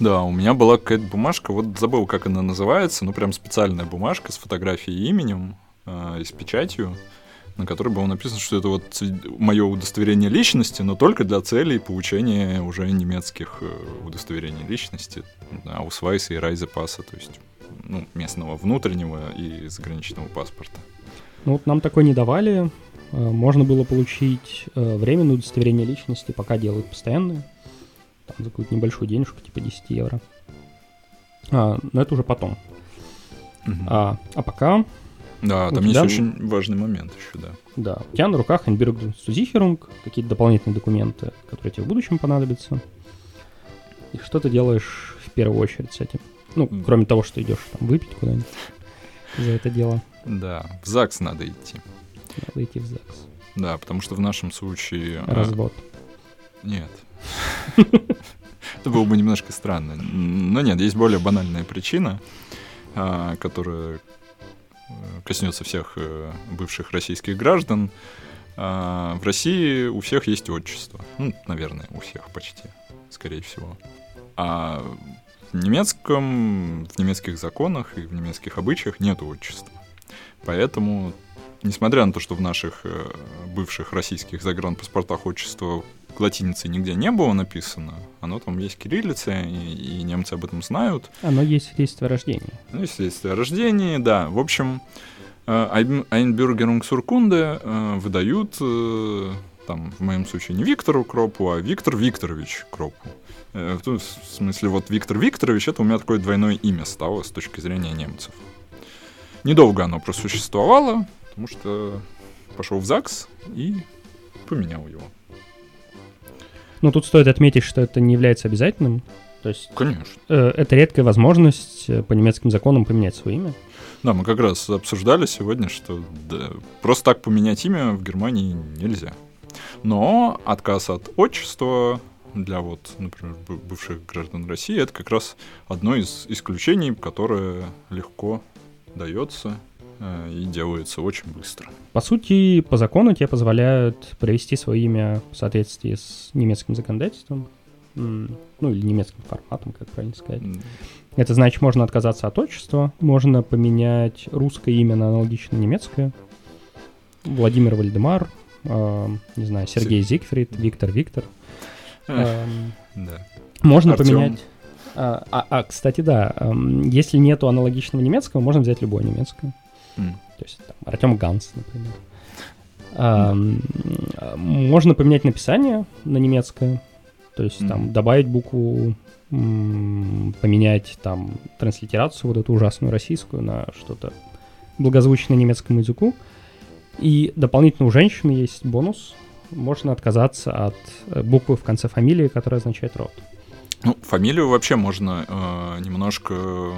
Да, у меня была какая-то бумажка, вот забыл, как она называется, ну, прям специальная бумажка с фотографией и именем э, и с печатью, на которой было написано, что это вот мое удостоверение личности, но только для целей получения уже немецких э, удостоверений личности, да, Усвайса и Райзепаса, то есть ну, местного внутреннего и заграничного паспорта. Ну вот нам такой не давали. Э, Можно было получить э, временное удостоверение личности, пока делают постоянное. Там за какую-то небольшую денежку, типа 10 евро. А, но это уже потом. Мгм. А, а пока, да, там тебя- есть очень важный момент еще, да. да, у тебя на руках Einbürgerungsversicherung, какие-то дополнительные документы, которые тебе в будущем понадобятся. И что ты делаешь в первую очередь с этим? Ну, М. кроме того, что идешь там выпить куда-нибудь за это дело. Да, в ЗАГС надо идти. Надо идти в ЗАГС. Да, потому что в нашем случае... э, Развод. Нет. Это было бы немножко странно. Но нет, есть более банальная причина, а, которая э, коснется всех э, бывших российских граждан. А, В России у всех есть отчество. Ну, наверное, у всех почти, скорее всего. А в немецком, в немецких законах и в немецких обычаях нет отчества. Поэтому, несмотря на то, что в наших э, бывших российских загранпаспортах отчество латиницей нигде не было написано, оно там есть кириллица, и, и немцы об этом знают. Оно есть свидетельство о рождении. Ну, свидетельство о рождении, да. В общем, э, Ein- Einbürgerungsurkunde э, выдают, э, там, в моем случае, не Виктору Кропу, а Виктор Викторович Кропу. В том смысле, вот Виктор Викторович, это у меня такое двойное имя стало с точки зрения немцев. Недолго оно просуществовало, потому что пошел в ЗАГС и поменял его. Ну, тут стоит отметить, что это не является обязательным. То есть Конечно. э, это редкая возможность э, по немецким законам поменять свое имя. Да, мы как раз обсуждали сегодня, что да, просто так поменять имя в Германии нельзя. Но отказ от отчества для вот, например, бывших граждан России, это как раз одно из исключений, которое легко дается и делается очень быстро. По сути, по закону тебе позволяют провести свое имя в соответствии с немецким законодательством, ну или немецким форматом, как правильно сказать. Это значит, можно отказаться от отчества, можно поменять русское имя на аналогично немецкое. Владимир Вальдемар, э, не знаю, Сергей Зигфрид, Виктор Виктор. Эм, да. Можно Артём. поменять. А, а, а, кстати, да, эм, если нету аналогичного немецкого, можно взять любое немецкое. Mm. То есть там, Артем Ганс, например. Mm. Можно поменять написание на немецкое, то есть mm. там добавить букву, поменять там транслитерацию вот эту ужасную российскую на что-то благозвучное немецкому языку. И дополнительно у женщины есть бонус, можно отказаться от э, буквы в конце фамилии, которая означает род. Ну, фамилию вообще можно э, немножко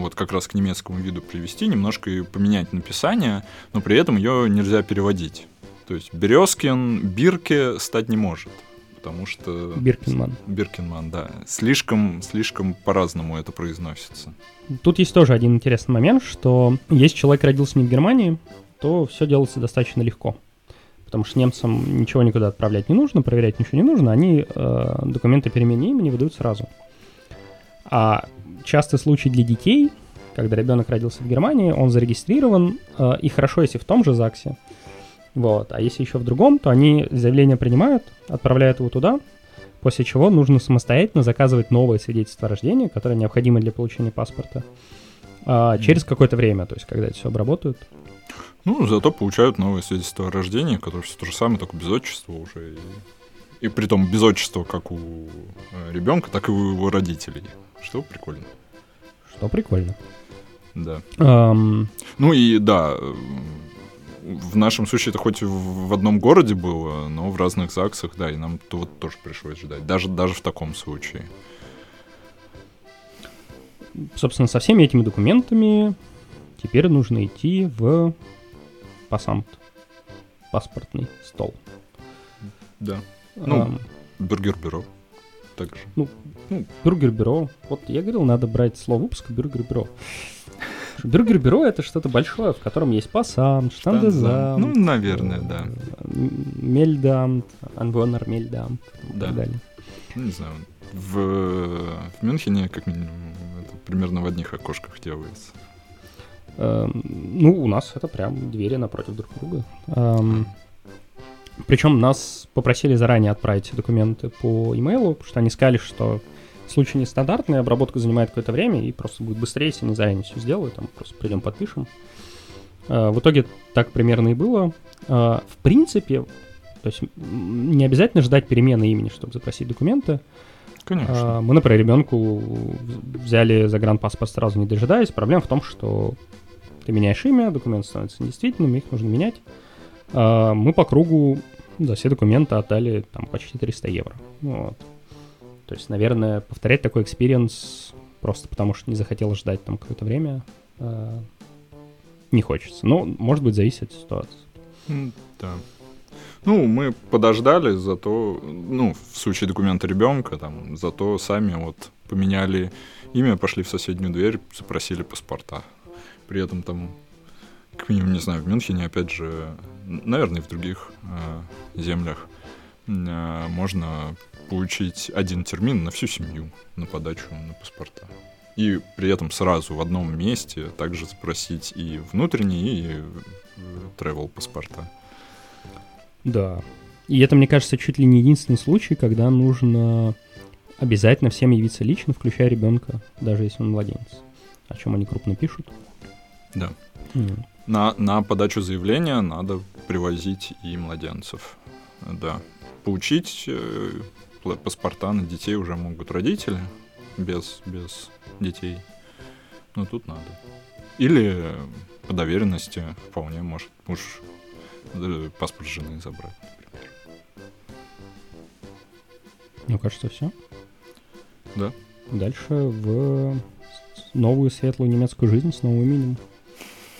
вот как раз к немецкому виду привести, немножко и поменять написание, но при этом ее нельзя переводить. То есть Березкин Бирке стать не может, потому что... Биркинман. Биркинман, да. Слишком, слишком по-разному это произносится. Тут есть тоже один интересный момент, что если человек родился не в Германии, то все делается достаточно легко потому что немцам ничего никуда отправлять не нужно, проверять ничего не нужно, они э, документы перемены имени выдают сразу. А частый случай для детей, когда ребенок родился в Германии, он зарегистрирован, э, и хорошо, если в том же ЗАГСе, вот, а если еще в другом, то они заявление принимают, отправляют его туда, после чего нужно самостоятельно заказывать новое свидетельство о рождении, которое необходимо для получения паспорта, э, через какое-то время, то есть когда это все обработают. Ну, зато получают новое свидетельство о рождении, которое все то же самое, только без отчества уже. И, и при том без отчества как у э, ребенка, так и у его родителей. Что прикольно. Что прикольно. Да. Um... Ну и да, в нашем случае это хоть в одном городе было, но в разных ЗАГСах, да, и нам то вот тоже пришлось ждать, даже, даже в таком случае. Собственно, со всеми этими документами теперь нужно идти в пассант. Паспортный стол. Да. Ну, а, бюргер-бюро. Также. Ну, ну, бюргер-бюро. Вот я говорил, надо брать слово выпуска бюргер-бюро. Бюргер-бюро это что-то большое, в котором есть пассант, штандезам. Ну, наверное, да. Мельдамт, анвонер мельдамт и так далее. Ну, не знаю. В, в Мюнхене, как минимум, это примерно в одних окошках делается. Эм, ну, у нас это прям двери напротив друг друга. Эм, Причем нас попросили заранее отправить документы по имейлу, потому что они сказали, что случай нестандартный, обработка занимает какое-то время, и просто будет быстрее, если они заранее все сделают, там просто придем подпишем. Э, в итоге так примерно и было. Э, в принципе, то есть не обязательно ждать перемены имени, чтобы запросить документы. Конечно. Мы, например, ребенку взяли загранпаспорт сразу не дожидаясь. Проблема в том, что ты меняешь имя, документ становится недействительным, их нужно менять. А, мы по кругу за все документы отдали там почти 300 евро. Вот. То есть, наверное, повторять такой experience просто потому, что не захотел ждать там какое-то время, а, не хочется. Но, может быть, зависит от ситуации. Да. Ну, мы подождали, зато, ну, в случае документа ребенка, там, зато сами вот поменяли имя, пошли в соседнюю дверь, запросили паспорта. При этом там, как минимум, не знаю, в Мюнхене, опять же, наверное, и в других э, землях э, можно получить один термин на всю семью на подачу на паспорта. И при этом сразу в одном месте также спросить и внутренние, и э, travel паспорта. Да. И это, мне кажется, чуть ли не единственный случай, когда нужно обязательно всем явиться лично, включая ребенка, даже если он младенец. О чем они крупно пишут. Да. Mm. На, на подачу заявления надо привозить и младенцев. Да. Получить э, паспорта на детей уже могут родители без, без детей. Но тут надо. Или по доверенности вполне может муж э, паспорт жены забрать, например. Ну, кажется, все. Да. Дальше в новую светлую немецкую жизнь с новым именем.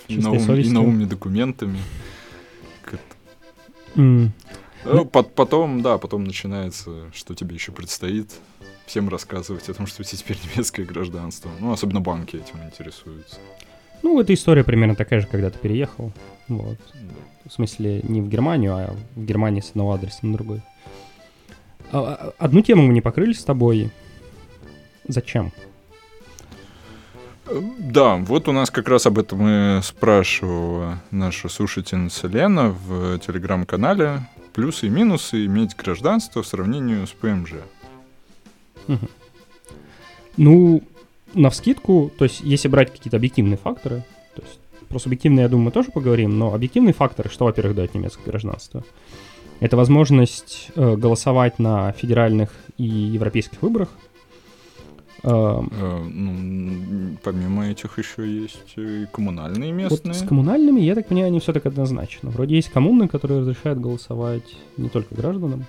И, Чистой новым- и новыми документами. Как- М, Ну, пот- потом, да, потом начинается, что тебе еще предстоит. Всем рассказывать о том, что у тебя теперь немецкое гражданство. Ну, особенно банки этим интересуются. Ну, эта история примерно такая же, когда ты переехал. Вот. В смысле, не в Германию, а в Германии с одного адреса на другой. А, а, Одну тему мы не покрыли с тобой. Зачем? Да, вот у нас как раз об этом и спрашивала наша слушательница Лена в телеграм-канале. Плюсы и минусы иметь гражданство в сравнении с ПМЖ. Ну, на вскидку, то есть если брать какие-то объективные факторы, то есть про субъективные, я думаю, мы тоже поговорим, но объективные факторы, что, во-первых, дает немецкое гражданство? Это возможность э, голосовать на федеральных и европейских выборах. Эм, Э, ну, помимо этих еще есть и коммунальные Вот местные. с коммунальными, я так понимаю, не все так однозначно. Вроде есть коммуны, которые разрешают голосовать не только гражданам.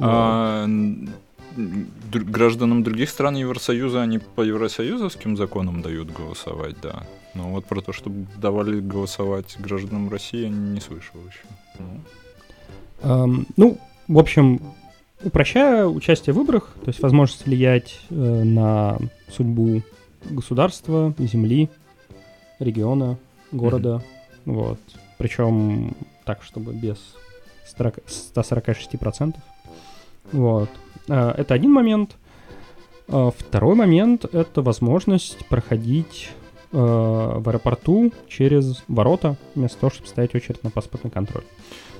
А, н- др- гражданам других стран Евросоюза они по евросоюзовским законам дают голосовать, да. Но вот про то, чтобы давали голосовать гражданам России, я не слышал еще. Ну, Эм, ну, в общем, упрощая участие в выборах, то есть возможность влиять э, на судьбу государства, земли, региона, города, вот. Причем так, чтобы без 40 146%. Вот. Э, Это один момент. А Второй момент — это возможность проходить э, в аэропорту через ворота, вместо того, чтобы ставить очередь на паспортный контроль.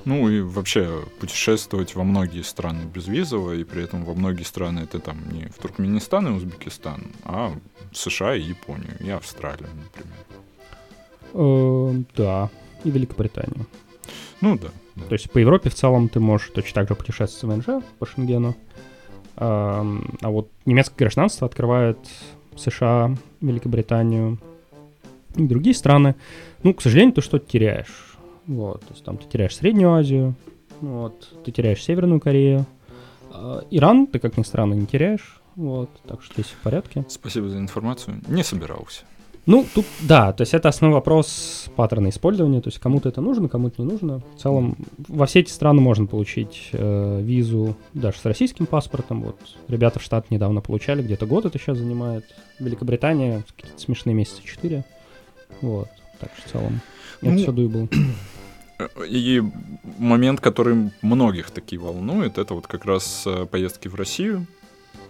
Ну и вообще путешествовать во многие страны безвизово, и при этом во многие страны это там не в Туркменистан и Узбекистан, а в США и Японию, и Австралию, например. Э, да, и Великобританию. Ну да. То есть по Европе в целом ты можешь точно так же путешествовать в ВНЖ по Шенгену. Ам, А вот немецкое гражданство открывает США, Великобританию и другие страны. Ну, к сожалению, ты что-то теряешь. Вот, то есть там ты теряешь Среднюю Азию, вот, ты теряешь Северную Корею. А Иран ты, как ни странно, не теряешь. Вот, так что здесь в порядке. Спасибо за информацию. Не собирался. Ну, тут, да, то есть это основной вопрос паттерна использования, то есть кому-то это нужно, кому-то не нужно. В целом, во все эти страны можно получить э, визу даже с российским паспортом. Вот ребята в штат недавно получали, где-то год это сейчас занимает. Великобритания какие-то смешные месяцы 4. Вот, так что в целом это Ну, все дуйбл. И момент, который многих таки волнует, это вот как раз э, поездки в Россию,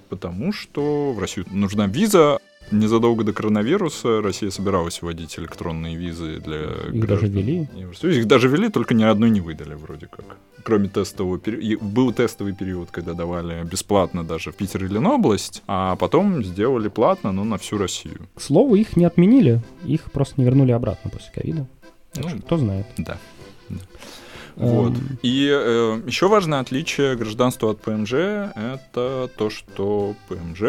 потому что в Россию нужна виза. Незадолго до коронавируса Россия собиралась вводить электронные визы для Их даже граждан ввели. Евросоюза. Их даже ввели, только ни одной не выдали вроде как. Кроме тестового периода. Был тестовый период, когда давали бесплатно даже в Питер или область, а потом сделали платно, но на всю Россию. К слову, их не отменили, их просто не вернули обратно после ковида. Ну, кто знает. Да. Да. Вот. Эм, И э, еще важное отличие гражданства от ПМЖ это то, что ПМЖ,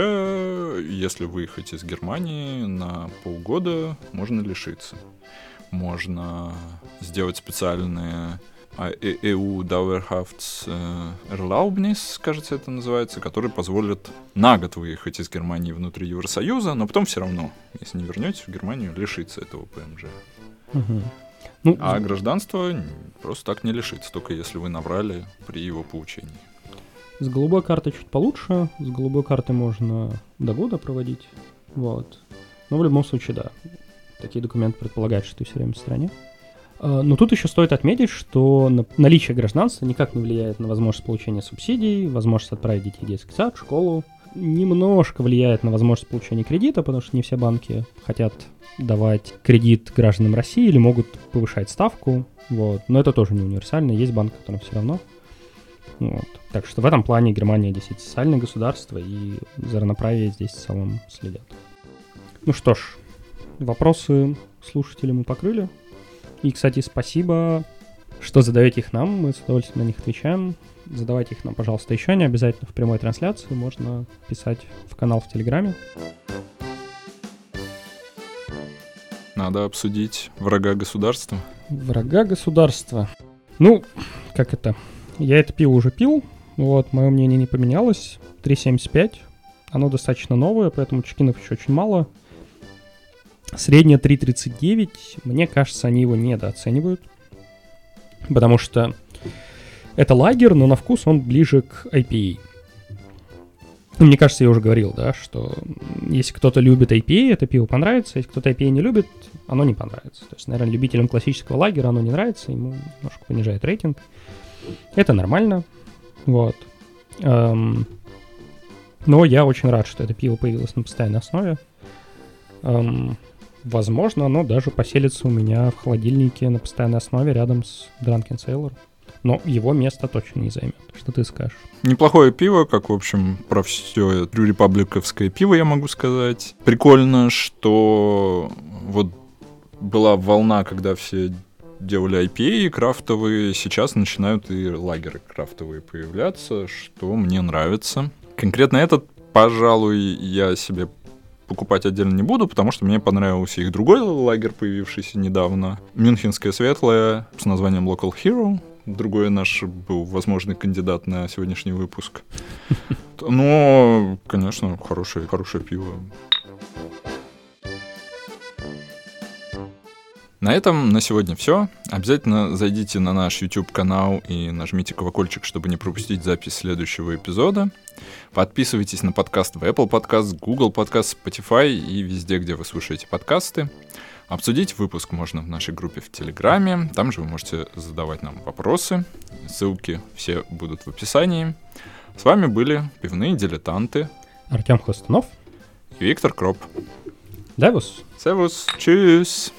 если выехать из Германии на полгода, можно лишиться. Можно сделать специальные а, э- EU Dauerhaft э, Erlaubnis, кажется, это называется, которые позволят на год выехать из Германии внутри Евросоюза, но потом все равно, если не вернетесь в Германию, лишиться этого ПМЖ. мгм. Ну, А гражданство просто так не лишится, только если вы набрали при его получении. С голубой картой чуть получше. С голубой картой можно до года проводить. Вот. Но в любом случае, да. Такие документы предполагают, что ты все время в стране. А, Но тут еще стоит отметить, что на- наличие гражданства никак не влияет на возможность получения субсидий, возможность отправить детей в детский сад, школу. Немножко влияет на возможность получения кредита, потому что не все банки хотят давать кредит гражданам России или могут повышать ставку. Вот. Но это тоже не универсально. Есть банк, которым все равно. Вот. Так что в этом плане Германия действительно социальное государство, и за равноправие здесь в целом следят. Ну что ж, вопросы слушателей мы покрыли. И, кстати, спасибо, что задаете их нам, мы с удовольствием на них отвечаем. Задавайте их нам, пожалуйста, еще не обязательно в прямой трансляции, можно писать в канал в Телеграме. Надо обсудить врага государства. Врага государства. Ну, как это? Я это пиво уже пил, вот, мое мнение не поменялось. 3.75. Оно достаточно новое, поэтому чекинов еще очень мало. Средняя 3.39, мне кажется, они его недооценивают. Потому что это лагер, но на вкус он ближе к IPA. Ну, мне кажется, я уже говорил, да, что если кто-то любит IPA, это пиво понравится, если кто-то IPA не любит, оно не понравится. То есть, наверное, любителям классического лагера оно не нравится, ему немножко понижает рейтинг. Это нормально, вот. Эм, но я очень рад, что это пиво появилось на постоянной основе. Эм, возможно, оно даже поселится у меня в холодильнике на постоянной основе рядом с Drunken Sailor но его место точно не займет. Что ты скажешь? Неплохое пиво, как, в общем, про все репабликовское пиво я могу сказать. Прикольно, что вот была волна, когда все делали IPA крафтовые, сейчас начинают и лагеры крафтовые появляться, что мне нравится. Конкретно этот, пожалуй, я себе покупать отдельно не буду, потому что мне понравился их другой лагерь, появившийся недавно. Мюнхенская светлая с названием Local Hero другой наш был возможный кандидат на сегодняшний выпуск. Но, конечно, хорошее, хорошее пиво. На этом на сегодня все. Обязательно зайдите на наш YouTube канал и нажмите колокольчик, чтобы не пропустить запись следующего эпизода. Подписывайтесь на подкаст в Apple Podcast, Google Podcast, Spotify и везде, где вы слушаете подкасты. Обсудить выпуск можно в нашей группе в Телеграме. Там же вы можете задавать нам вопросы. Ссылки все будут в описании. С вами были пивные дилетанты. Артем Хостунов. И Виктор Кроп. Давус. Севус. Чус.